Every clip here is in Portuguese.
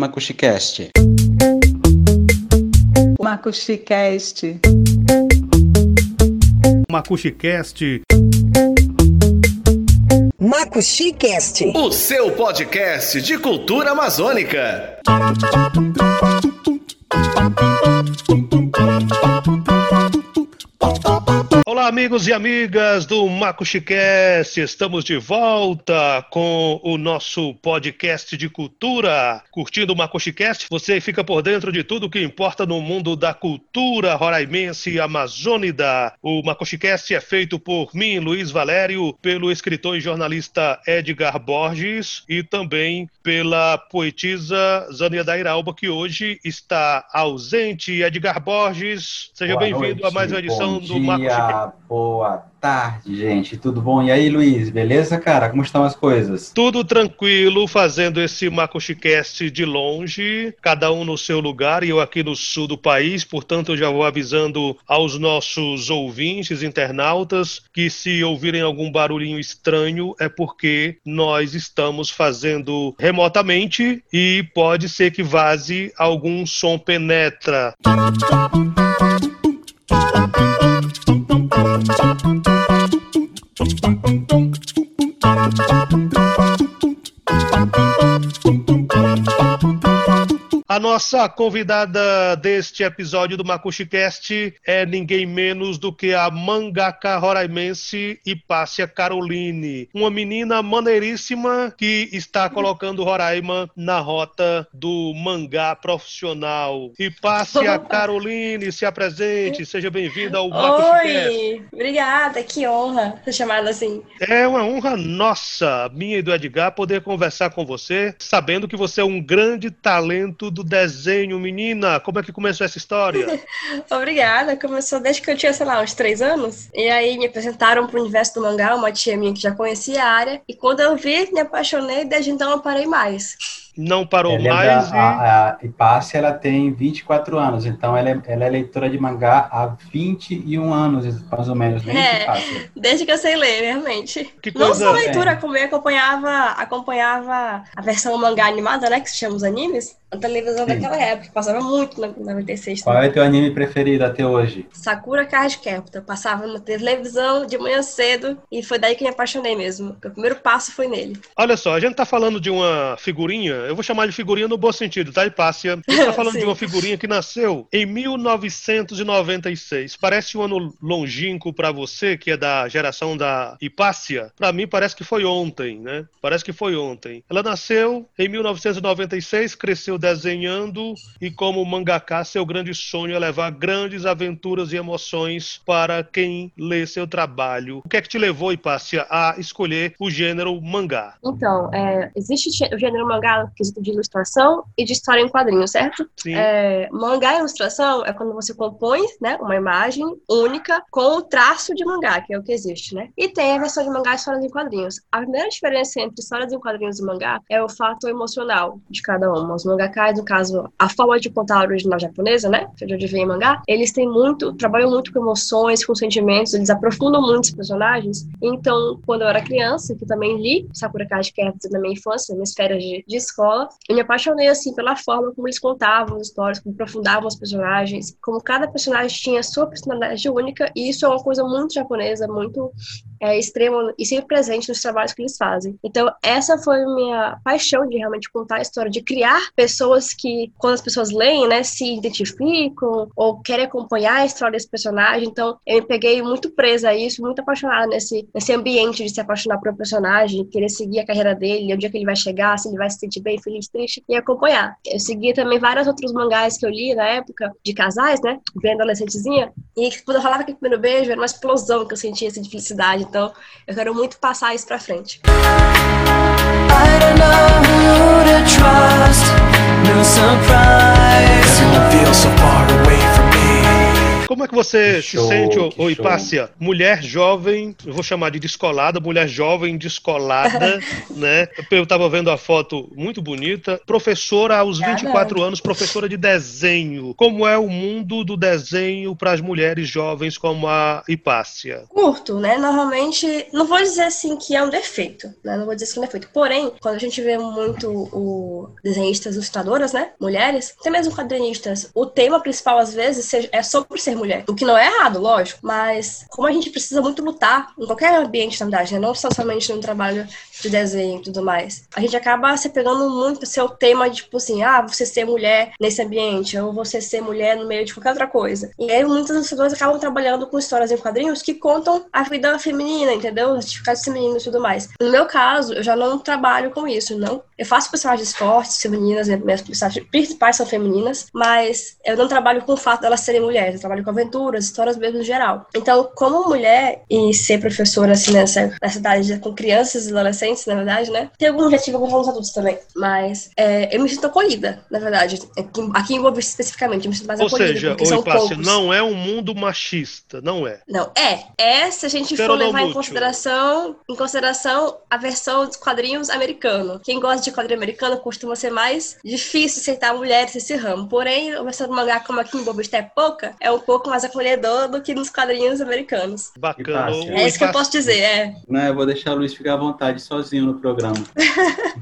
Macuxicast. Macuxicast. Macuxicast. Macuxicast. O seu podcast de cultura amazônica. Amigos e amigas do Macuxicast. Estamos de volta com o nosso podcast de cultura. Curtindo o Macuxicast, você fica por dentro de tudo que importa no mundo da cultura roraimense e amazônida. O Macuxicast é feito por mim, Luiz Valério, pelo escritor e jornalista Edgar Borges e também pela poetisa Zânia Dairalba, que hoje está ausente. Edgar Borges, seja bem-vindo a mais uma edição Bom do Macuxicast. Boa tarde, gente. Tudo bom? E aí, Luiz, beleza, cara? Como estão as coisas? Tudo tranquilo, fazendo esse Macuxicast de longe, cada um no seu lugar, e eu aqui no sul do país, portanto eu já vou avisando aos nossos ouvintes, internautas, que se ouvirem algum barulhinho estranho é porque nós estamos fazendo remotamente e pode ser que vaze algum som penetra. dunk, dunk, dunk, dunk, dunk, dunk, dunk, dunk, A nossa convidada deste episódio do Macuxicast é ninguém menos do que a mangaka roraimense Hipácia Caroline, uma menina maneiríssima que está colocando Roraima na rota do mangá profissional. Hipácia Caroline, se apresente, seja bem-vinda ao Macuxicast. Oi, obrigada, que honra ser chamada assim. É uma honra nossa, minha e do Edgar, poder conversar com você, sabendo que você é um grande talento do desenho. Menina, como é que começou essa história? Obrigada, começou desde que eu tinha, sei lá, uns três anos. E aí me apresentaram pro universo do mangá, uma tia minha que já conhecia a área. E quando eu vi, me apaixonei, desde então não parei mais. Não parou Ela é mais da- e... a, a Hipácia, ela tem 24 anos, então ela é, ela é leitora de mangá há 21 anos, mais ou menos, né, É. Desde que eu sei ler, realmente. Que Não coisa- só leitura, como eu acompanhava, acompanhava a versão mangá animada, né? Que se chama os animes. A televisão Sim. daquela época. Passava muito na na 96 Qual é o teu anime preferido até hoje? Sakura Card Captor. Passava na televisão de manhã cedo e foi daí que eu me apaixonei mesmo. O primeiro passo foi nele. Olha só, a gente tá falando de uma figurinha, eu vou chamar de figurinha no bom sentido, tá, Hipácia? A gente tá falando de uma figurinha que nasceu em 1996. Parece um ano longínquo pra você, que é da geração da Hipácia. Pra mim parece que foi ontem, né? Parece que foi ontem. Ela nasceu em 1996, cresceu desenhando e como mangaka, seu grande sonho é levar grandes aventuras e emoções para quem lê seu trabalho. O que é que te levou, Hipácia, a escolher o gênero mangá? Então, é, existe o gênero mangá quesito de ilustração e de história em quadrinhos, certo? Sim. É, mangá e ilustração é quando você compõe né, uma imagem única com o traço de mangá, que é o que existe, né? E tem a versão de mangá e histórias em quadrinhos. A primeira diferença entre histórias em quadrinhos e mangá é o fato emocional de cada uma. Os mangakas, no caso, a forma de contar a original japonesa, né? De onde vem mangá, eles têm muito, trabalham muito com emoções, com sentimentos, eles aprofundam muito os personagens. Então, quando eu era criança, que também li Sakura Card Captor na minha infância, nas férias de, de escola, eu me apaixonei, assim, pela forma como eles contavam as histórias, como aprofundavam os personagens, como cada personagem tinha sua personalidade única, e isso é uma coisa muito japonesa, muito é, extrema e sempre presente nos trabalhos que eles fazem. Então, essa foi minha paixão de realmente contar a história, de criar pessoas que, quando as pessoas leem, né, se identificam ou querem acompanhar a história desse personagem. Então, eu me peguei muito presa a isso, muito apaixonada nesse, nesse ambiente de se apaixonar por um personagem, querer seguir a carreira dele, onde é que ele vai chegar, se ele vai se sentir bem, feliz, triste, e acompanhar. Eu segui também vários outros mangás que eu li na época, de casais, né, bem adolescentezinha, e quando eu falava que o primeiro beijo era uma explosão que eu sentia assim, de felicidade. Então, eu quero muito passar isso pra frente. I Como é que você Que show, se sente, ô, show. Hipácia? Mulher jovem, eu vou chamar de descolada, mulher jovem descolada, né? Eu tava vendo a foto muito bonita. Professora aos Obrigada. 24 anos, professora de desenho. Como é o mundo do desenho para as mulheres jovens como a Hipácia? Curto, né? Normalmente, não vou dizer assim que é um defeito, né? Não vou dizer que é um defeito. Porém, quando a gente vê muito o desenhistas ilustradoras, né? Mulheres, até mesmo quadrinistas, o tema principal às vezes é sobre ser mulher. O que não é errado, lógico, mas como a gente precisa muito lutar em qualquer ambiente, na verdade, né? Não só somente no trabalho de desenho e tudo mais. A gente acaba se pegando muito seu tema de tipo assim, ah, você ser mulher nesse ambiente, ou você ser mulher no meio de qualquer outra coisa. E aí muitas ilustradoras acabam trabalhando com histórias em quadrinhos que contam a vida feminina, entendeu? Os certificados femininos e tudo mais. No meu caso, eu já não trabalho com isso, não. Eu faço personagens fortes, femininas, né? minhas personagens principais são femininas, mas eu não trabalho com o fato delas serem mulheres, eu trabalho com aventuras, histórias mesmo em geral. Então, como mulher e ser professora assim nessa, nessa idade com crianças e adolescentes, na verdade, né? Tem algum objetivo com alunos adultos também, mas é, eu me sinto acolhida, na verdade. Aqui, aqui em Boa especificamente, eu me sinto mais Ou acolhida, seja, porque são Hipácia, poucos. não é um mundo machista, não é. Não, é. É se a gente for levar em consideração, em consideração a versão dos quadrinhos americano. Quem gosta de quadrinho americano costuma ser mais difícil aceitar mulheres nesse ramo. Porém, a versão do mangá, como aqui em Boa Vista é pouca, é um pouco mais acolhedor do que nos quadrinhos americanos. Bacana. É isso que eu posso dizer, é. Não, eu vou deixar o Luiz ficar à vontade sozinho no programa.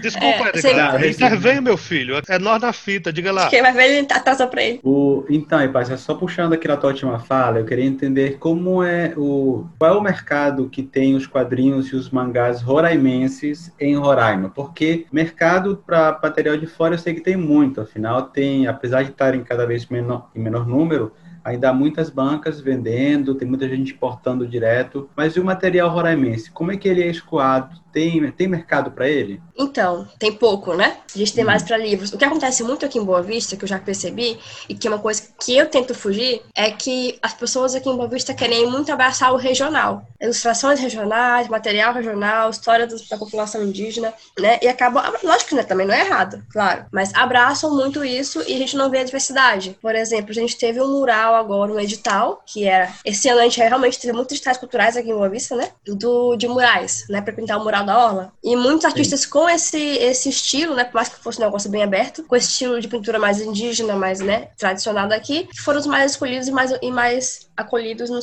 Desculpa, É, Edgar. Intervém, meu filho. É nós na fita, diga lá. Quem vai ver, ele atrasa pra ele. O, então, Ipácia, só puxando aqui na tua última fala, eu queria entender como é o qual é o mercado que tem os quadrinhos e os mangás roraimenses em Roraima, porque mercado para material de fora eu sei que tem muito, afinal tem, apesar de estarem cada vez menor, em menor número, ainda há muitas bancas vendendo, tem muita gente importando direto, mas e o material roraimense, como é que ele é escoado? Tem, tem mercado para ele? Então, tem pouco, né? A gente tem Uhum. mais pra livros. O que acontece muito aqui em Boa Vista, que eu já percebi, e que é uma coisa que eu tento fugir, é que as pessoas aqui em Boa Vista querem muito abraçar o regional. Ilustrações regionais, material regional, história da população indígena, né? E acabam. Lógico que né, também não é errado, claro. Mas abraçam muito isso e a gente não vê a diversidade. Por exemplo, a gente teve um mural agora, um edital, que era. Esse ano a gente realmente teve muitos editais culturais aqui em Boa Vista, né? Do, de murais, né? Pra pintar o mural da Orla. E muitos artistas com esse, esse estilo, né? Por mais que fosse um negócio bem aberto, com esse estilo de pintura mais indígena, mais, né? Tradicional daqui, foram os mais escolhidos e mais, e mais acolhidos no,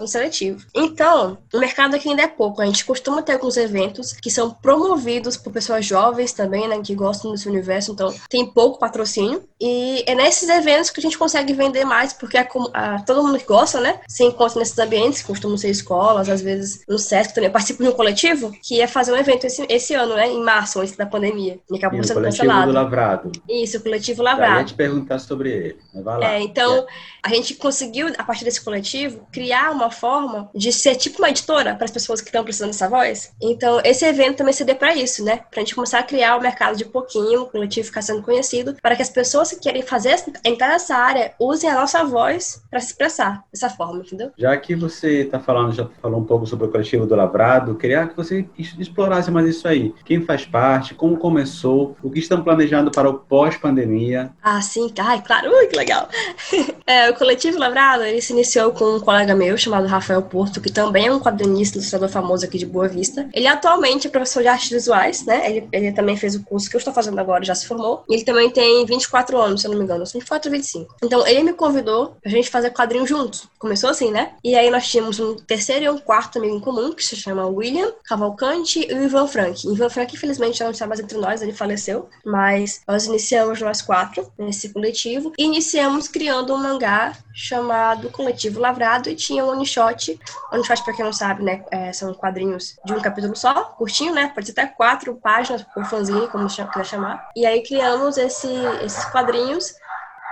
no seletivo. Então, o mercado aqui ainda é pouco. A gente costuma ter alguns eventos que são promovidos por pessoas jovens também, né? Que gostam desse universo, então tem pouco patrocínio. E é nesses eventos que a gente consegue vender mais, porque a a- todo mundo que gosta, né? Se encontra nesses ambientes, que costumam ser escolas, às vezes no SESC também. Eu participo de um coletivo que ia fazer um evento esse, esse ano, né? Em março, antes da pandemia. E acabou sendo cancelado. do Lavrado. Isso, o coletivo Já ia Lavrado. te perguntar sobre ele, mas vai lá. É, então, a gente conseguiu, a partir desse coletivo, criar uma forma de ser tipo uma editora para as pessoas que estão precisando dessa voz. Então, esse evento também seria para isso, né? Para a gente começar a criar o mercado de pouquinho, o coletivo ficar sendo conhecido, para que as pessoas que querem fazer, entrar nessa área, usem a nossa voz para se expressar dessa forma, entendeu? Já que você está falando, já falou um pouco sobre o coletivo do Lavrado, queria que você explorasse mais isso aí. Quem faz parte, como começou, o que estão planejando para o pós-pandemia. Ah, sim, ai, claro, ui, que legal. É, o Coletivo Lavrado, ele se iniciou com um colega meu chamado Rafael Porto, que também é um quadrinista, ilustrador famoso aqui de Boa Vista. Ele atualmente é professor de artes visuais, né? Ele, ele também fez o curso que eu estou fazendo agora, já se formou. E ele também tem 24 anos, se eu não me engano, 24 ou 25. Então, ele me convidou pra gente fazer quadrinhos juntos. Começou assim, né? E aí nós tínhamos um terceiro e um quarto amigo em comum, que se chama William Cavalcante e o Ivan Frank. Ivan Frank, infelizmente, já não está mais entre nós, ele faleceu. Mas nós iniciamos nós quatro nesse coletivo. E iniciamos criando um mangá chamado Coletivo Lavrado e tinha um one shot. One shot, pra quem não sabe, né? é, são quadrinhos de um capítulo só, curtinho, né? Pode ser até quatro páginas por fanzine, como quiser chamar. E aí criamos esse, esses quadrinhos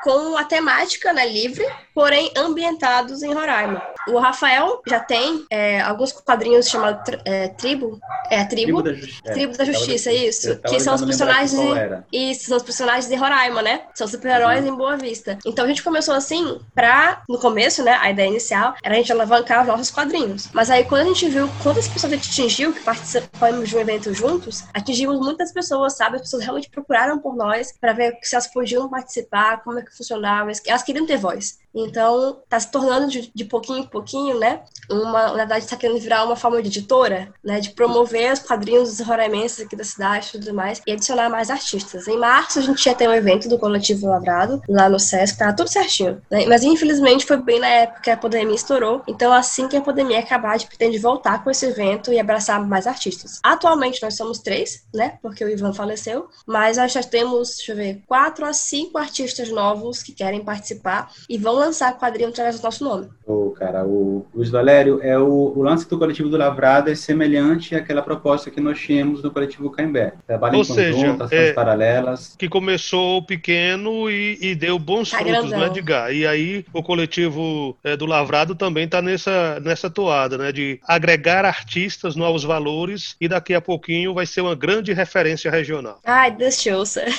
com a temática né, livre, porém ambientados em Roraima. O Rafael já tem é, alguns quadrinhos chamados é, Tribo, é a Tribo, da Justiça. Tribo da Justiça, isso. Eu tava Que são os personagens de- isso, são os personagens de Roraima, né? São super-heróis Uhum. em Boa Vista. Então a gente começou assim, pra, no começo, né? A ideia inicial era a gente alavancar os nossos quadrinhos. Mas aí quando a gente viu quantas pessoas a gente atingiu, que participamos de um evento juntos, atingimos muitas pessoas, sabe? As pessoas realmente procuraram por nós pra ver se elas podiam participar, como é que funcional, elas- queriam ter voz. Então, tá se tornando de, de pouquinho em pouquinho, né? Uma, na verdade, está querendo virar uma forma de editora, né? De promover os quadrinhos dos roraimenses aqui da cidade e tudo mais, e adicionar mais artistas. Em março, a gente ia ter um evento do Coletivo Lavrado, lá no Sesc, tava tudo certinho. né? Mas, infelizmente, foi bem na época que a pandemia estourou. Então, assim que a pandemia acabar, a gente pretende voltar com esse evento e abraçar mais artistas. Atualmente, nós somos três, né? Porque o Ivan faleceu. Mas nós já temos, deixa eu ver, quatro a cinco artistas novos que querem participar e vão lançar quadrinho através do nosso nome. Ô, cara, o Luiz Valério, é o, o lance do coletivo do Lavrado é semelhante àquela proposta que nós tínhamos no coletivo Caimbé. Trabalho Ou em seja, conjunto, é- paralelas. que começou pequeno e, e deu bons Tá frutos, grandão. né, Edgar? E aí o coletivo é, do Lavrado também está nessa, nessa toada, né? De agregar artistas, novos valores e daqui a pouquinho vai ser uma grande referência regional. Ai, Deus te ouça.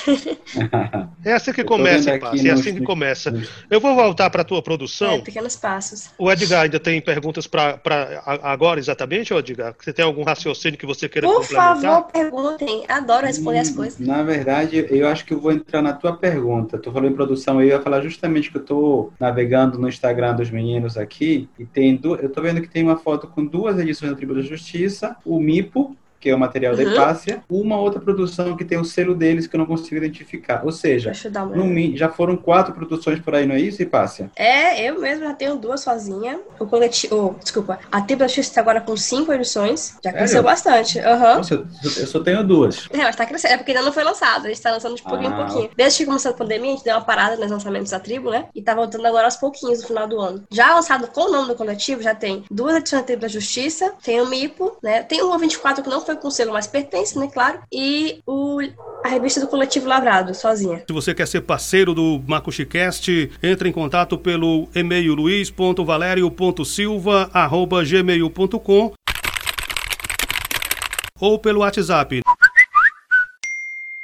É assim que Eu começa, aqui é assim que começa. Eu vou voltar para a tua produção. É, pequenos passos. O Edgar ainda tem perguntas para agora exatamente, Edgar? Você tem algum raciocínio que você queira Por complementar? favor, perguntem. Adoro responder as Hum, coisas. Na verdade, eu acho que eu vou entrar na tua pergunta. Tu falou em produção, eu ia falar justamente que eu tô navegando no Instagram dos meninos aqui e tem du... eu tô vendo que tem uma foto com duas edições da Tribo da Justiça, o Mipo, que é o material da Uhum. Hipácia, uma outra produção que tem o selo deles que eu não consigo identificar. Ou seja, uma no já foram quatro produções por aí, não é isso, Hipácia? É, eu mesmo já tenho duas sozinha. O coletivo. desculpa. A Tribo da Justiça tá agora com cinco edições. Já cresceu Sério? bastante. Aham. Nossa, eu, eu só tenho duas. É, mas tá crescendo. É porque ainda não foi lançado. A gente tá lançando de pouquinho Ah. em pouquinho. Desde que começou a pandemia, a gente deu uma parada nos lançamentos da tribo, né? E tá voltando agora aos pouquinhos no final do ano. Já lançado com o nome do coletivo, já tem duas edições da Tribo da Justiça, tem o MIPO, né? Tem o 24 que não foi com selo, mas pertence, né? Claro. E o, a revista do coletivo Lavrado, sozinha. Se você quer ser parceiro do MacuxiCast, entre em contato pelo e-mail luiz.valério.silva.gmail.com ou pelo WhatsApp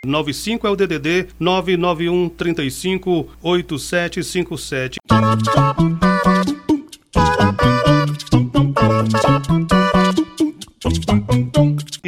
95 é o DDD 991 35 8757. E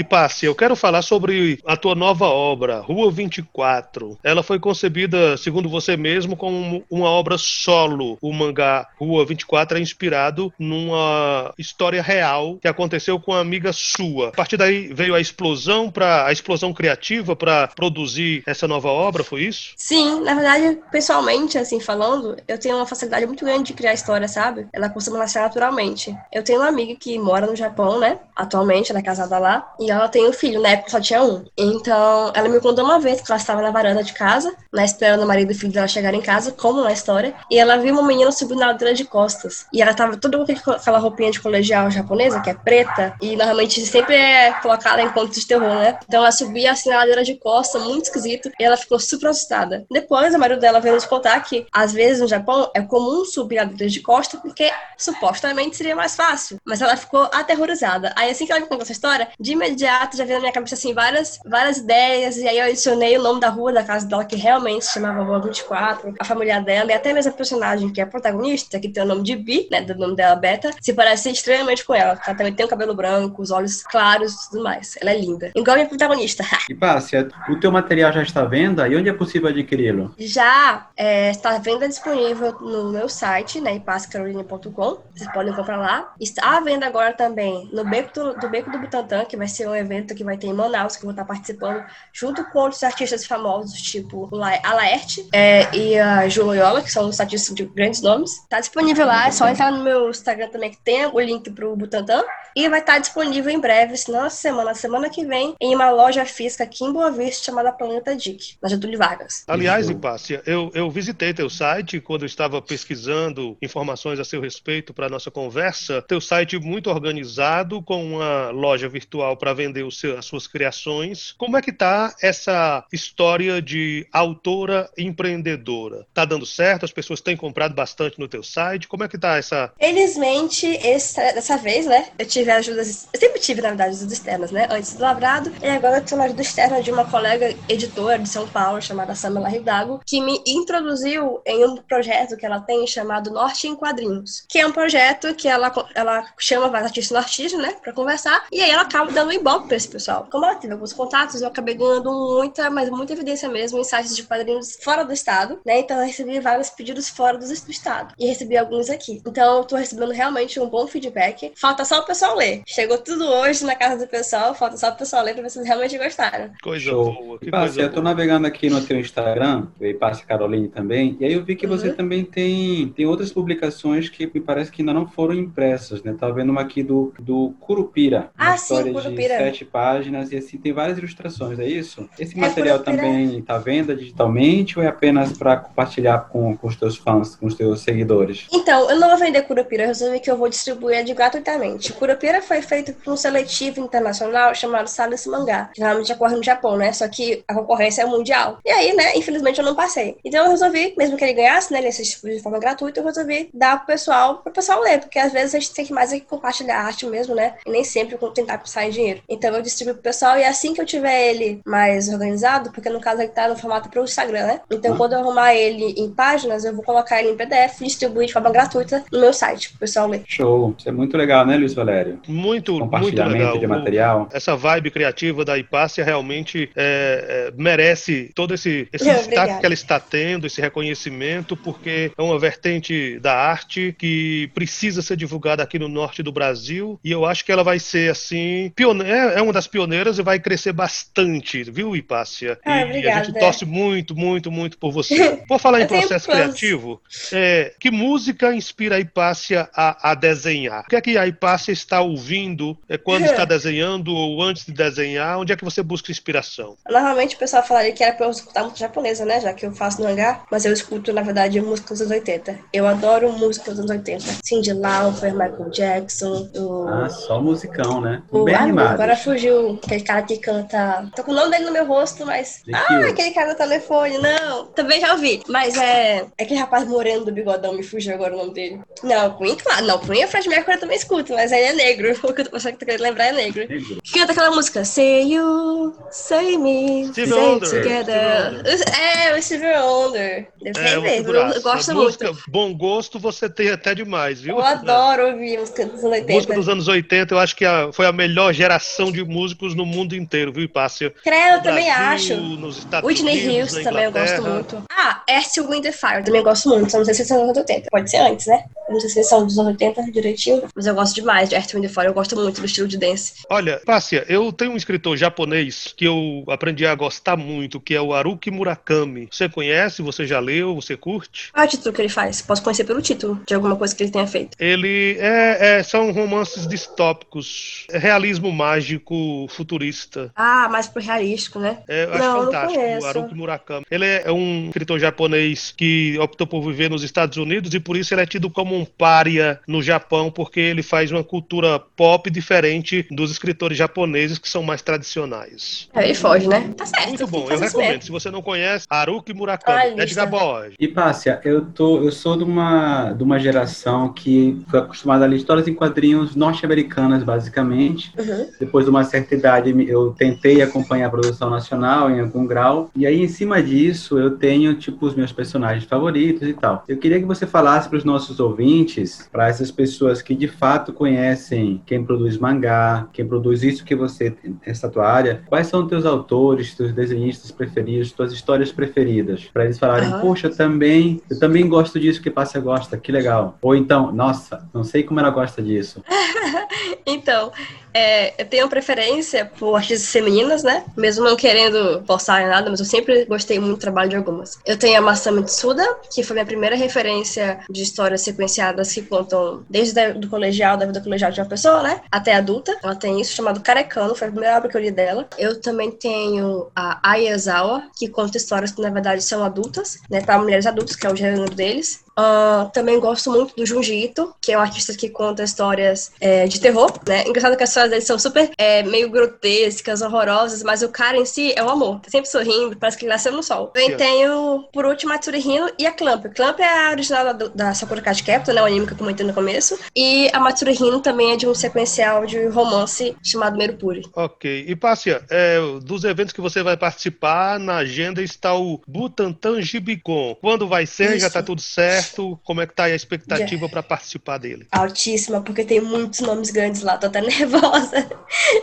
passe, eu quero falar sobre a tua nova obra, Rua 24. Ela foi concebida, segundo você mesmo, como uma obra solo. O mangá Rua 24 é inspirado numa história real que aconteceu com uma amiga sua. A partir daí veio a explosão para a explosão criativa para produzir essa nova obra, foi isso? Sim, na verdade, pessoalmente, assim, falando, eu tenho uma facilidade muito grande de criar história, sabe? Ela costuma nascer naturalmente. Eu tenho uma amiga que mora no Japão, né? Atualmente, ela é casada lá. E ela tem um filho, na época só tinha um. Então, ela me contou uma vez que ela estava na varanda de casa, né? Esperando o marido e filho dela chegarem em casa, como na história. E ela viu uma menina subindo na ladeira de costas. E ela tava toda com aquela roupinha de colegial japonesa, que é preta. E normalmente sempre é colocada em contos de terror, né? Então ela subia assim na ladeira de costas, muito esquisito. E ela ficou super assustada. Depois, o marido dela veio nos contar que, às vezes, no Japão, é comum subir a ladeira de costas, porque supostamente seria mais fácil. Mas ela ficou aterrorizada. Aí, assim que ela me contou essa história, de imediato já veio na minha cabeça, assim, várias, várias ideias. E aí eu adicionei o nome da rua da casa dela, que realmente se chamava Rua 24, a família dela, e até mesmo a personagem que é a protagonista, que tem o nome de Bi, né, do nome dela, Beta, se parece extremamente com ela. Ela também tem o cabelo branco, os olhos claros e tudo mais. Ela é linda. Igual a minha protagonista. Hipácia, o teu material já está à venda e onde é possível adquiri-lo? Já é, está à venda disponível no meu site, né, ipascarolina.com. Vocês podem comprar lá. Está à venda agora também no Beco do, do Beco do Butantã, que vai ser um evento que vai ter em Manaus, que eu vou estar participando, junto com outros artistas famosos, tipo a Laerte é, e a Ju Loyola, que são artistas de grandes nomes. Está disponível lá, é só entrar no meu Instagram também, que tem o link pro Butantã. E vai estar disponível em breve, se não essa semana, semana que vem, em uma loja física aqui em Boa Vista, chamada Planeta Dick, na Getúlio Vargas. Aliás, Isso. Hipácia, eu, eu visitei teu site quando eu estava pesquisando informações a seu respeito para nossa conversa. Teu site muito organizado, com uma loja virtual para vender o seu- as suas criações. Como é que tá essa história de autora empreendedora? Tá dando certo? As pessoas têm comprado bastante no teu site? Como é que tá essa... Felizmente, esse- dessa vez, né, eu tive tive ajudas, eu sempre tive, na verdade, ajudas externas, né? Antes do Lavrado, e agora eu tenho uma ajuda externa de uma colega editora de São Paulo, chamada Samela Ridago, que me introduziu em um projeto que ela tem chamado Norte em Quadrinhos, que é um projeto que ela, ela chama vários artistas nortistas, né, pra conversar, e aí ela acaba dando um ibope pra esse pessoal. Como ela teve alguns contatos, eu acabei ganhando muita, mas muita evidência mesmo em sites de quadrinhos fora do estado, né, então eu recebi vários pedidos fora do, do estado, e recebi alguns aqui. Então eu tô recebendo realmente um bom feedback. Falta só o pessoal ler. Chegou tudo hoje na casa do pessoal, falta só o pessoal ler pra ver se eles realmente gostaram. Coisa Show. boa. Que E, Pássia, coisa eu tô boa. navegando aqui no teu Instagram, e Passa Caroline também, e aí eu vi que você Uhum. também tem, tem outras publicações que me parece que ainda não foram impressas, né? Tava vendo uma aqui do, do Curupira, uma Ah, sim, história Curupira. de sete páginas, e assim, tem várias ilustrações, é isso? Esse É, material Curupira- também tá à venda digitalmente ou é apenas para compartilhar com, com os teus fãs, com os teus seguidores? Então, eu não vou vender Curupira, eu resolvi que eu vou distribuir ele gratuitamente. Curupira foi feito por um seletivo internacional chamado Salis Mangá, que normalmente ocorre no Japão, né? Só que a concorrência é mundial. E aí, né, infelizmente eu não passei. Então eu resolvi, mesmo que ele ganhasse, né, ele assiste de forma gratuita, eu resolvi dar pro pessoal, pro pessoal ler, porque às vezes a gente tem que mais é que compartilhar arte mesmo, né? E nem sempre tentar em dinheiro. Então eu distribuo pro pessoal e assim que eu tiver ele mais organizado, porque no caso ele tá no formato pro Instagram, né? Então quando eu arrumar ele em páginas, eu vou colocar ele em PDF e distribuir de forma gratuita no meu site, pro pessoal ler. Show! Isso é muito legal, né, Luiz Valério? Muito, muito Compartilhamento legal. de material. essa vibe criativa da Hipácia realmente é, é, merece todo esse, esse Obrigada. destaque que ela está tendo, esse reconhecimento, porque é uma vertente da arte que precisa ser divulgada aqui no norte do Brasil e eu acho que ela vai ser assim, pione- é é uma das pioneiras e vai crescer bastante, viu, Hipácia? Ah, e a obrigada. gente torce muito, muito, muito por você. Por falar em processo criativo, é, que música inspira a Hipácia a, a desenhar? O que é que a Hipácia está ouvindo é, quando está desenhando ou antes de desenhar? Onde é que você busca inspiração? Normalmente o pessoal falaria que era pra eu escutar música japonesa, né? Já que eu faço no hangar, mas eu escuto, na verdade, música dos anos 80. Eu adoro música dos anos 80. Cindy Lauper, Michael Jackson, o. Ah, só musicão, né? o Bem ah, animado. agora fugiu aquele cara que canta. Tô com o nome dele no meu rosto, mas. The Ah, Cure. aquele cara no telefone. Não, também já ouvi. Mas é. É aquele rapaz moreno do bigodão, me fugiu agora o nome dele. Não, Queen, claro. Não, Queen é Fred Mercury eu também escuto, mas ele é negro. O que eu tô pensando que tô querendo lembrar é negro. Negro. Que canta aquela música Say You, Say Me, Stevie Say Wonder. Together. É, o Stevie Wonder. Deve ser uma mesmo, eu gosto música, muito. Bom gosto você tem até demais, viu? Eu adoro ouvir música dos anos A música 80. dos anos 80, eu acho que a- foi a melhor geração de músicos no mundo inteiro, viu, Hipácia? Creio, eu também acho. Nos Estados Whitney Houston também eu gosto muito. Ah, Earth, Wind and Fire também gosto muito. Só não sei se são dos anos 80. Pode ser antes, né? Eu não sei se são dos anos 80 direitinho. Mas eu gosto demais de Earth, And Fire. Eu gosto muito do estilo de dance. Olha, Pássia, eu tenho um escritor japonês que eu aprendi a gostar muito, que é o Haruki Murakami. Você conhece? Você já leu? Você curte? Qual é o título que ele faz? Posso conhecer pelo título de alguma coisa que ele tenha feito. Ele é, é- são romances distópicos, é realismo mágico futurista. Ah, mais pro realístico, né? É, eu acho Não, não fantástico, conheço. o Haruki Murakami. Ele é um escritor japonês que optou por viver nos Estados Unidos e por isso ele é tido como um pária no Japão, porque ele faz uma cultura pop diferente dos escritores japoneses que são mais tradicionais. Aí ele foge, né? Tá certo. Muito bom, eu recomendo. mesmo. Se você não conhece, Haruki Murakami, Ah, lista. Edgar Borges. E Pássia, eu tô, eu sou de uma, de uma geração que foi acostumada a ler histórias em quadrinhos norte-americanas, basicamente. Uhum. Depois de uma certa idade, eu tentei acompanhar a produção nacional em algum grau. E aí, em cima disso, eu tenho, tipo, os meus personagens favoritos e tal. Eu queria que você falasse para os nossos ouvintes, para essas pessoas que de fato conhecem quem produz mangá, quem produz isso que você tem essa tua área, quais são teus autores, teus desenhistas preferidos, tuas histórias preferidas? Para eles falarem, Aham. poxa, também, eu também gosto disso que Pássia gosta, que legal. Ou então, nossa, não sei como ela gosta disso. Então, é, eu tenho preferência por artistas femininas, né? Mesmo não querendo forçar em nada, mas eu sempre gostei muito do trabalho de algumas. Eu tenho a Masami Tsuda, que foi minha primeira referência de histórias sequenciadas que contam desde o do colegial, da vida colegial de uma pessoa, né? Até adulta. Ela tem isso chamado Carecano, foi a primeira obra que eu li dela. Eu também tenho a Ayazawa, que conta histórias que na verdade são adultas, né? Para mulheres adultas, que é o gênero deles. Ah, também gosto muito do Junji Ito, que é um artista que conta histórias é, de terror, né? Engraçado que as histórias dele são super é, meio grotescas, horrorosas, mas o cara em si é o amor. Tá sempre sorrindo, parece que ele nasceu no sol. Também tenho, por último, a Tsuri Hino e a Clamp. Clamp é a original da, da Sakura Card Captor, né? O anime que eu comentei no começo. E a Matsuri Hino também é de um sequencial de romance chamado Merupuri. Ok. E Pássia, é, dos eventos que você vai participar, na agenda está o Butantan Gibicon. Quando vai ser? Já Isso. está tudo certo? Como é que tá aí a expectativa para participar dele? Altíssima, porque tem muitos nomes grandes lá, tô até nervosa.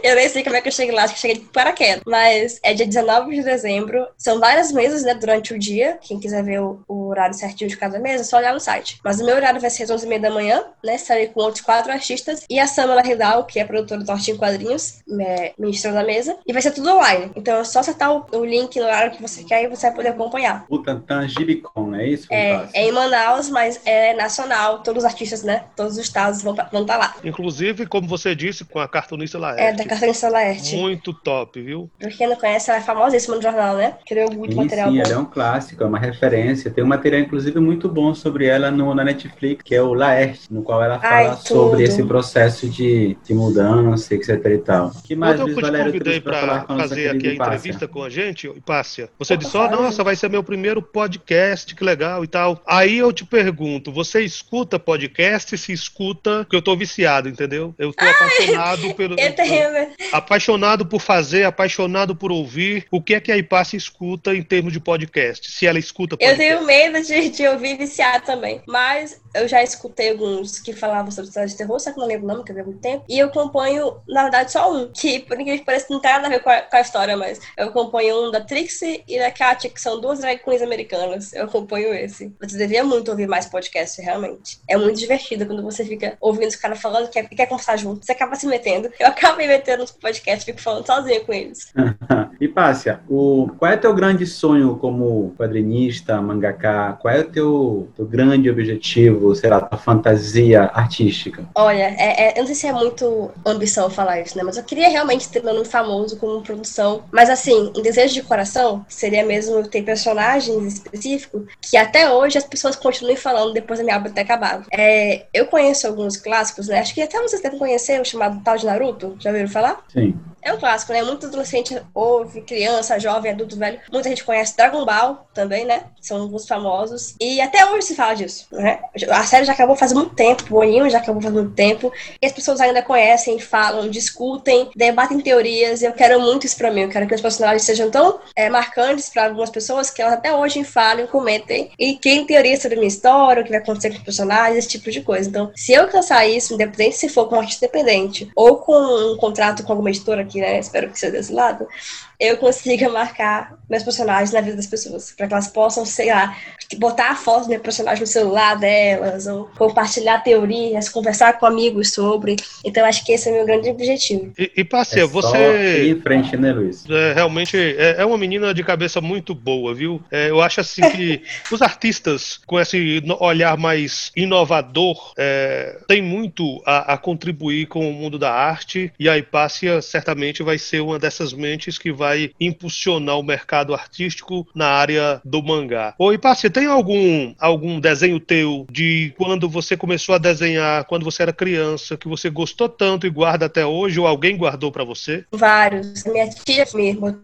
Eu nem sei como é que eu cheguei lá, acho que eu cheguei de paraquedas. Mas é dia 19 de dezembro, são várias mesas, né, durante o dia. Quem quiser ver o, o horário certinho de cada mesa, é só olhar no site. Mas o meu horário vai ser às 11h30 da manhã, né, estarei com outros quatro artistas. E a Samela Hidal, que é produtora do Tortinho Quadrinhos, é, ministra da mesa. E vai ser tudo online. Então é só acertar o, o link no horário que você quer e você vai poder acompanhar. Butantan Gibicon, é isso? É, é em Manaus, mas é nacional. Todos os artistas, né, todos os estados vão estar lá. Inclusive, como você disse, com a cartunista É, Laerte. da Cartolina Laerte. Muito top, viu? Pra quem não conhece, ela é famosíssima no jornal, né? Criou muito Sim, material sim, bom. ela é um clássico, é uma referência. Tem um material, inclusive, muito bom sobre ela no, na Netflix, que é o Laerte, no qual ela fala Ai, sobre esse processo de, de mudança, etc e tal. que mais, Quando eu Luiz te Valério, convidei trouxe pra para fazer aqui a entrevista com a gente, Hipácia, você Opa, disse, ó, fala. nossa, vai ser meu primeiro podcast, que legal e tal. Aí eu te pergunto, você escuta podcast? Se escuta, porque eu tô viciado, entendeu? Eu tô apaixonado pelo... Eu tenho. né? Apaixonado por fazer, apaixonado por ouvir. O que é que a Hipácia escuta em termos de podcast? Se ela escuta Eu podcast. tenho medo de, de ouvir viciado também. Mas eu já escutei alguns que falavam sobre história de terror, só que eu não lembro o nome, que eu vi há muito tempo. E eu acompanho, na verdade, só um. Que, por incrível que pareça, não tem nada a ver com a, com a história, mas eu acompanho um da Trixie e da Katia, que são duas drag queens americanas. Eu acompanho esse. Você devia muito ouvir mais podcast, realmente. É muito divertido quando você fica ouvindo os caras falando que quer, quer conversar junto. Você acaba se metendo. Eu acabo me metendo nos podcasts, fico falando sozinha com eles. E Pássia, o, qual é o teu grande sonho como quadrinista, mangaká? Qual é o teu, teu grande objetivo, sei lá, tua fantasia artística? Olha, é- é- eu não sei se é muito ambição falar isso, né? Mas eu queria realmente ter meu nome famoso como produção. Mas assim, um desejo de coração seria mesmo ter personagens específicos que até hoje as pessoas continuem falando depois da minha obra ter acabado. É, eu conheço alguns clássicos, né? Acho que até vocês devem conhecer o chamado Tal de Naruto. Já ouviram falar? Sim. É um clássico, né? Muito adolescente ouve, criança, jovem, adulto, velho. Muita gente conhece Dragon Ball também, né? São alguns famosos. E até hoje se fala disso, né? A série já acabou faz muito tempo, o anime já acabou faz muito tempo. E as pessoas ainda conhecem, falam, discutem, debatem teorias. Eu quero muito isso pra mim. Eu quero que os personagens sejam tão é, marcantes pra algumas pessoas que elas até hoje falem, comentem. E quem teoria sobre a minha história, o que vai acontecer com os personagens, esse tipo de coisa. Então, se eu alcançar isso, independente se for com um artista independente ou com um contrato com alguma editora né? Espero que seja desse lado. Eu consiga marcar meus personagens na vida das pessoas, para que elas possam, sei lá, botar a foto do meu personagem no celular delas, ou compartilhar teorias, conversar com amigos sobre. Então, acho que esse é o meu grande objetivo. E, e Pássia, É você em frente, né, Luiz? é, realmente é, é uma menina de cabeça muito boa, viu? É, eu acho assim que os artistas com esse olhar mais inovador é, têm muito a, a contribuir com o mundo da arte e a Hipácia certamente vai ser uma dessas mentes que vai impulsionar o mercado artístico na área do mangá. Ô Hipácia, tem algum, algum desenho teu de quando você começou a desenhar, quando você era criança, que você gostou tanto e guarda até hoje ou alguém guardou pra você? Vários. Minha tia mesmo,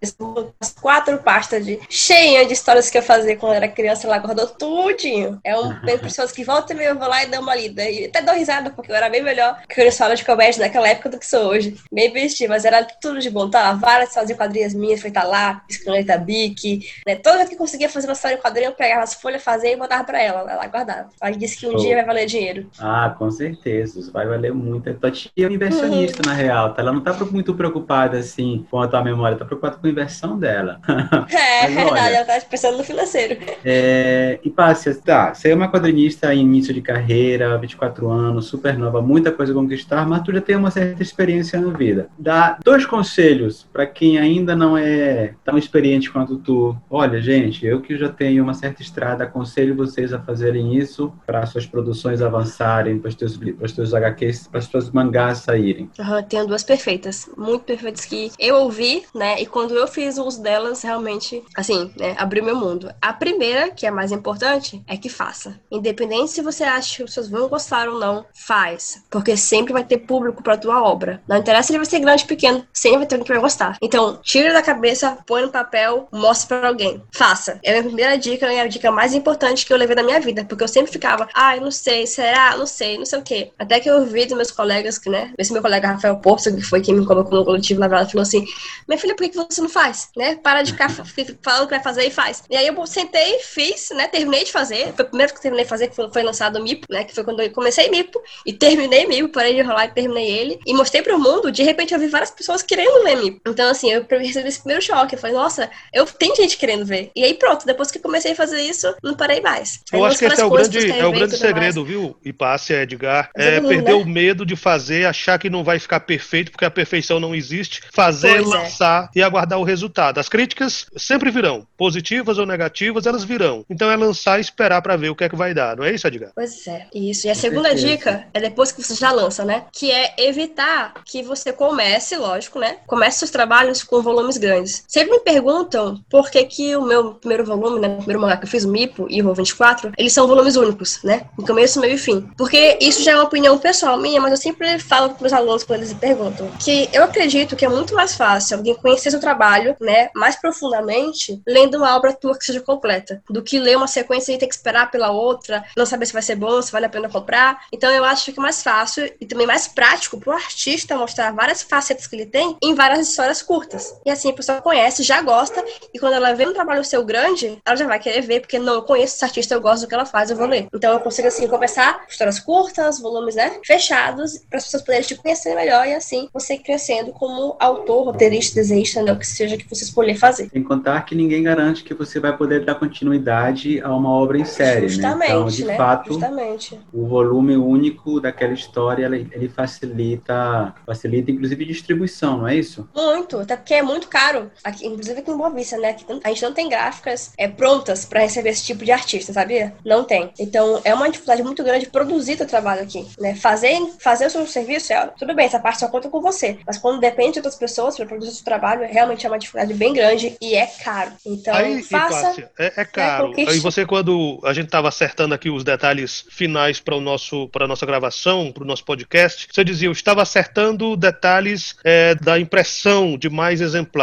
as quatro pastas de cheia de histórias que eu fazia quando eu era criança, ela guardou tudinho. É um bem pessoas que volta e eu vou lá e dou uma lida. E até dou risada, porque eu era bem melhor que eu história de comédia naquela época do que sou hoje. Bem bestia, mas era tudo de bom. Tá? Várias fazia quadrinhas minhas, feita lá, caneta bic, né? Toda vez que conseguia fazer uma história em quadrinho, eu pegava as folhas, fazia e botava pra ela. Ela guardava. Ela disse que um Show. dia vai valer dinheiro. Ah, com certeza. Vai valer muito. Tua tia é uma inversionista, na real. Tá? Ela não tá muito preocupada, assim, com a tua memória. Tá preocupada com a inversão dela. É, Mas verdade, olha- ela tá pensando no financeiro. É, e Pássia, tá, você é uma quadrinista em início de carreira, 24 anos, super nova, muita coisa a conquistar, mas tu já tem uma certa experiência na vida. Dá dois conselhos para quem ainda não não é tão experiente quanto tu, olha, gente, eu que já tenho uma certa estrada, aconselho vocês a fazerem isso para suas produções avançarem, para os teus, teus HQs, para os teus mangás saírem. Aham, tenho duas perfeitas, muito perfeitas que eu ouvi, né? E quando eu fiz uso delas, realmente, assim, né, abriu meu mundo. A primeira, que é a mais importante, é que faça. Independente se você acha que os seus vão gostar ou não, faz. Porque sempre vai ter público para tua obra. Não interessa se ele vai ser grande ou pequeno, sempre vai ter alguém que vai gostar. Então, tira da cabeça, põe no papel, mostre para alguém. Faça. É a minha primeira dica, é a dica mais importante que eu levei na minha vida. Porque eu sempre ficava, ai, não sei, será? Não sei, não sei o quê. Até que eu ouvi dos meus colegas, que, né? Esse meu colega Rafael Porto, que foi quem me colocou no coletivo na verdade, falou assim: Minha filha, por que você não faz? Né? Para de ficar falando que vai fazer e faz. E aí eu sentei, fiz, né? Terminei de fazer. Foi o primeiro que terminei de fazer, que foi, foi lançado o MIPO, né? Que foi quando eu comecei MIPO e terminei MIPO, parei de enrolar e terminei ele. E mostrei pro mundo, de repente eu vi várias pessoas querendo ler MIPO. Então, assim, eu recebi esse primeiro choque. Eu falei, nossa, eu tem gente querendo ver. E aí pronto, depois que comecei a fazer isso, não parei mais. Aí Eu acho que esse é o grande, é o grande tudo mais. segredo, viu? E passe, Edgar. Mas É é perder né? o medo de fazer, achar que não vai ficar perfeito, porque a perfeição não existe. Fazer, Pois é. lançar e aguardar o resultado. As críticas sempre virão. Positivas ou negativas, elas virão. Então é lançar e esperar pra ver o que é que vai dar. Não é isso, Edgar? Pois é, isso. E a Com segunda certeza. dica é depois que você já lança, né? Que é evitar que você comece, lógico, né? Comece seus trabalhos com volumes grandes. Sempre me perguntam por que, que o meu primeiro volume, né? O primeiro mangá que eu fiz, o Mipo e o 24, eles são volumes únicos, né? Em começo, meio e fim. Porque isso já é uma opinião pessoal minha, mas eu sempre falo para meus alunos quando eles me perguntam que eu acredito que é muito mais fácil alguém conhecer seu trabalho, né? Mais profundamente, lendo uma obra tua que seja completa, do que ler uma sequência e ter que esperar pela outra, não saber se vai ser bom, se vale a pena comprar. Então eu acho que é mais fácil e também mais prático pro artista mostrar várias facetas que ele tem em várias histórias curtas. E assim a pessoa conhece, já gosta, e quando ela vê um trabalho seu grande, ela já vai querer ver, porque não, eu conheço esse artista, eu gosto do que ela faz, eu vou ler. Então eu consigo assim começar com histórias curtas, volumes, né, fechados, para as pessoas poderem te conhecer melhor e assim você ir crescendo como autor, roteirista, desenhista, né, o que seja que você escolher fazer. Sem contar que ninguém garante que você vai poder dar continuidade a uma obra em série, Justamente, né? Então, de né? fato, Justamente. o volume único daquela história, ele, ele facilita, facilita inclusive distribuição, não é isso? Muito, até porque é muito caro. Aqui, inclusive aqui em Boa Vista, né? A gente não tem gráficas é, prontas para receber esse tipo de artista, sabia? Não tem. Então é uma dificuldade muito grande produzir teu trabalho aqui, né? Fazer, fazer o seu serviço, é, tudo bem, essa parte só conta com você. Mas quando depende de outras pessoas para produzir o seu trabalho, realmente é uma dificuldade bem grande e é caro. Então Aí, faça. É, é caro. conquiste. Aí você, quando a gente estava acertando aqui os detalhes finais para o nosso para nossa gravação, para o nosso podcast, você dizia, eu estava acertando detalhes é, da impressão de mais exemplares.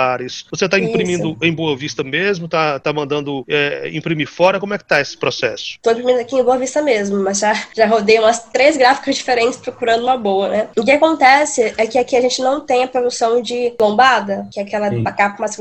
Você está Isso. imprimindo em Boa Vista mesmo? Tá, tá mandando é, imprimir fora? Como é que tá esse processo? Tô imprimindo aqui em Boa Vista mesmo, mas já, já rodei umas três gráficas diferentes procurando uma boa, né? O que acontece é que aqui a gente não tem a produção de lombada, que é aquela Sim. capa mais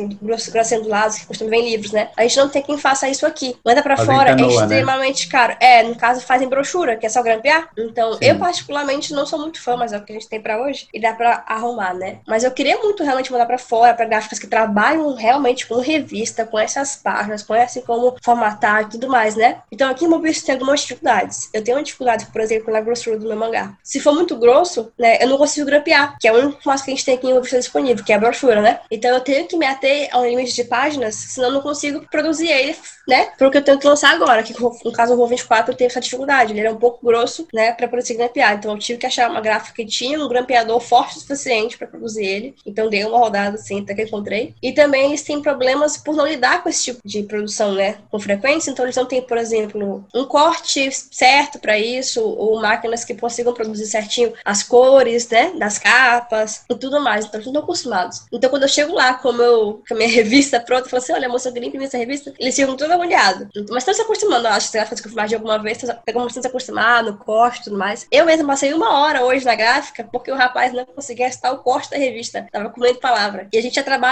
grossinha do lado, que costuma ver em livros, né? A gente não tem quem faça isso aqui. Manda pra Fazem fora, canoa, é né? extremamente caro. É, no caso fazem brochura, que é só grampear. Então, Sim. eu particularmente não sou muito fã, mas é o que a gente tem pra hoje. E dá pra arrumar, né? Mas eu queria muito realmente mandar pra fora, pra gráficas que trabalham realmente com revista, com essas páginas, conhecem como formatar e tudo mais, né? Então aqui em Mobile tem algumas dificuldades. Eu tenho uma dificuldade, por exemplo, na grossura do meu mangá. Se for muito grosso, né, eu não consigo grampear, que é o único formato que a gente tem aqui em Mobile disponível, que é a brochura, né? Então eu tenho que me ater a um limite de páginas, senão eu não consigo produzir ele, né? Porque eu tenho que lançar agora, que no caso o Voo 24 eu tenho essa dificuldade, ele era um pouco grosso, né, pra poder se grampear. Então eu tive que achar uma gráfica que tinha um grampeador forte o suficiente pra produzir ele. Então dei uma rodada assim, até que encontrei. E também eles têm problemas por não lidar com esse tipo de produção, né, com frequência. Então eles não têm, por exemplo, um corte certo pra isso, ou máquinas que consigam produzir certinho as cores, né, das capas e tudo mais. Então eles não estão acostumados. Então quando eu chego lá com, meu, com a minha revista pronta, eu falo assim, olha, moça, eu queria essa revista. Eles ficam todos agoniados. Mas estão se acostumando, eu acho, se mais de alguma vez, estão se acostumar no corte e tudo mais. Eu mesma passei uma hora hoje na gráfica, porque o rapaz não conseguia restar o corte da revista. Tava comendo palavra. E a gente já trabalha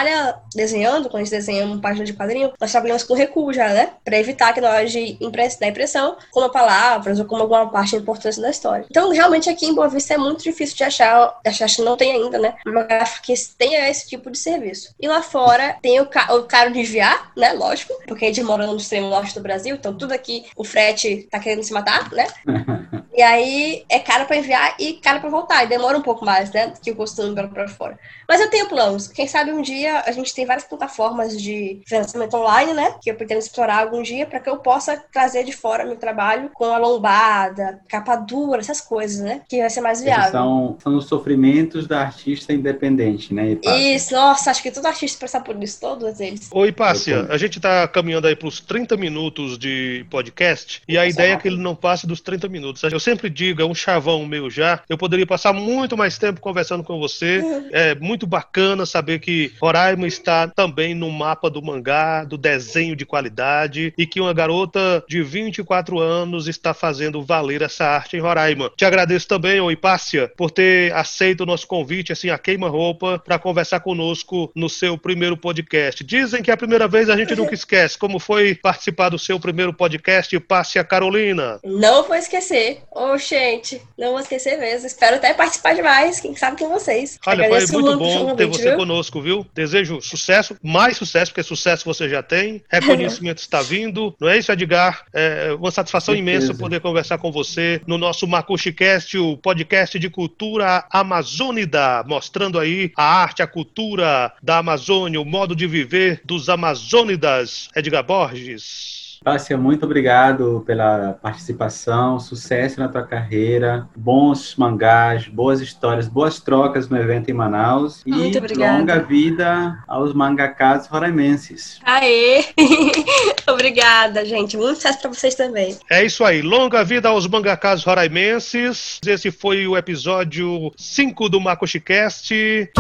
desenhando, quando a gente desenha uma página de quadrinho, nós trabalhamos com recuo já, né? Pra evitar que na hora de impress, da impressão, coma palavras ou como alguma parte importante da história. Então, realmente, aqui em Boa Vista é muito difícil de achar, achar que não tem ainda, né? Uma gráfica que tenha esse tipo de serviço. E lá fora tem o, ca o caro de enviar, né? Lógico, porque a gente mora no extremo norte do Brasil, então tudo aqui, o frete tá querendo se matar, né? E aí é caro para enviar e caro para voltar. E demora um pouco mais, né? Que o costume para fora. Mas eu tenho planos. Quem sabe um dia a gente tem várias plataformas de financiamento online, né? Que eu pretendo explorar algum dia para que eu possa trazer de fora meu trabalho com a lombada, capa dura, essas coisas, né? Que vai ser mais viável. São, são os sofrimentos da artista independente, né? Hipácia? Isso, nossa, acho que todo artista passa por isso, todos eles. Oi, Pássia, a gente tá caminhando aí pros 30 minutos de podcast e a ideia é que ele não passe dos 30 minutos. Eu sempre digo, é um chavão meu já, eu poderia passar muito mais tempo conversando com você. Uhum. É muito bacana saber que Roraima está também no mapa do mangá, do desenho de qualidade e que uma garota de 24 anos está fazendo valer essa arte em Roraima. Te agradeço também, oi Pássia, por ter aceito o nosso convite, assim, a queima-roupa, para conversar conosco no seu primeiro podcast. Dizem que é a primeira vez a gente nunca esquece. Como foi participar do seu primeiro podcast, Pássia Carolina? Não vou esquecer. Ô, gente, não vou esquecer mesmo. Espero até participar de mais, quem sabe com vocês. Olha, foi Agradeço muito muito bom ter você viu? conosco, viu? Desejo sucesso, mais sucesso, porque sucesso você já tem, reconhecimento está vindo, não é isso, Edgar? É uma satisfação Certeza. imensa poder conversar com você no nosso MacuxiCast, o podcast de cultura amazônida, mostrando aí a arte, a cultura da Amazônia, o modo de viver dos amazônidas. Edgar Borges. Pássia, muito obrigado pela participação, sucesso na tua carreira, bons mangás, boas histórias, boas trocas no evento em Manaus e Muito obrigada. longa vida aos mangakas roraimenses. Aê! Obrigada, gente. Muito sucesso pra vocês também. É isso aí, longa vida aos mangakas roraimenses. Esse foi o episódio 5 do MacuxiCast.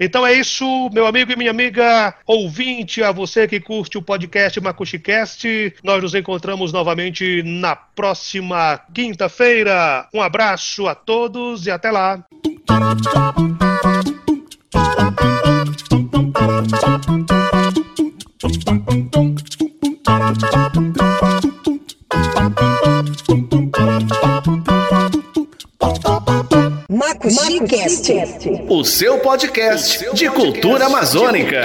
Então é isso, meu amigo e minha amiga ouvinte, a você que curte o podcast MacuxiCast. Nós nos encontramos novamente na próxima quinta-feira. Um abraço a todos e até lá. Cast. O seu podcast de cultura amazônica.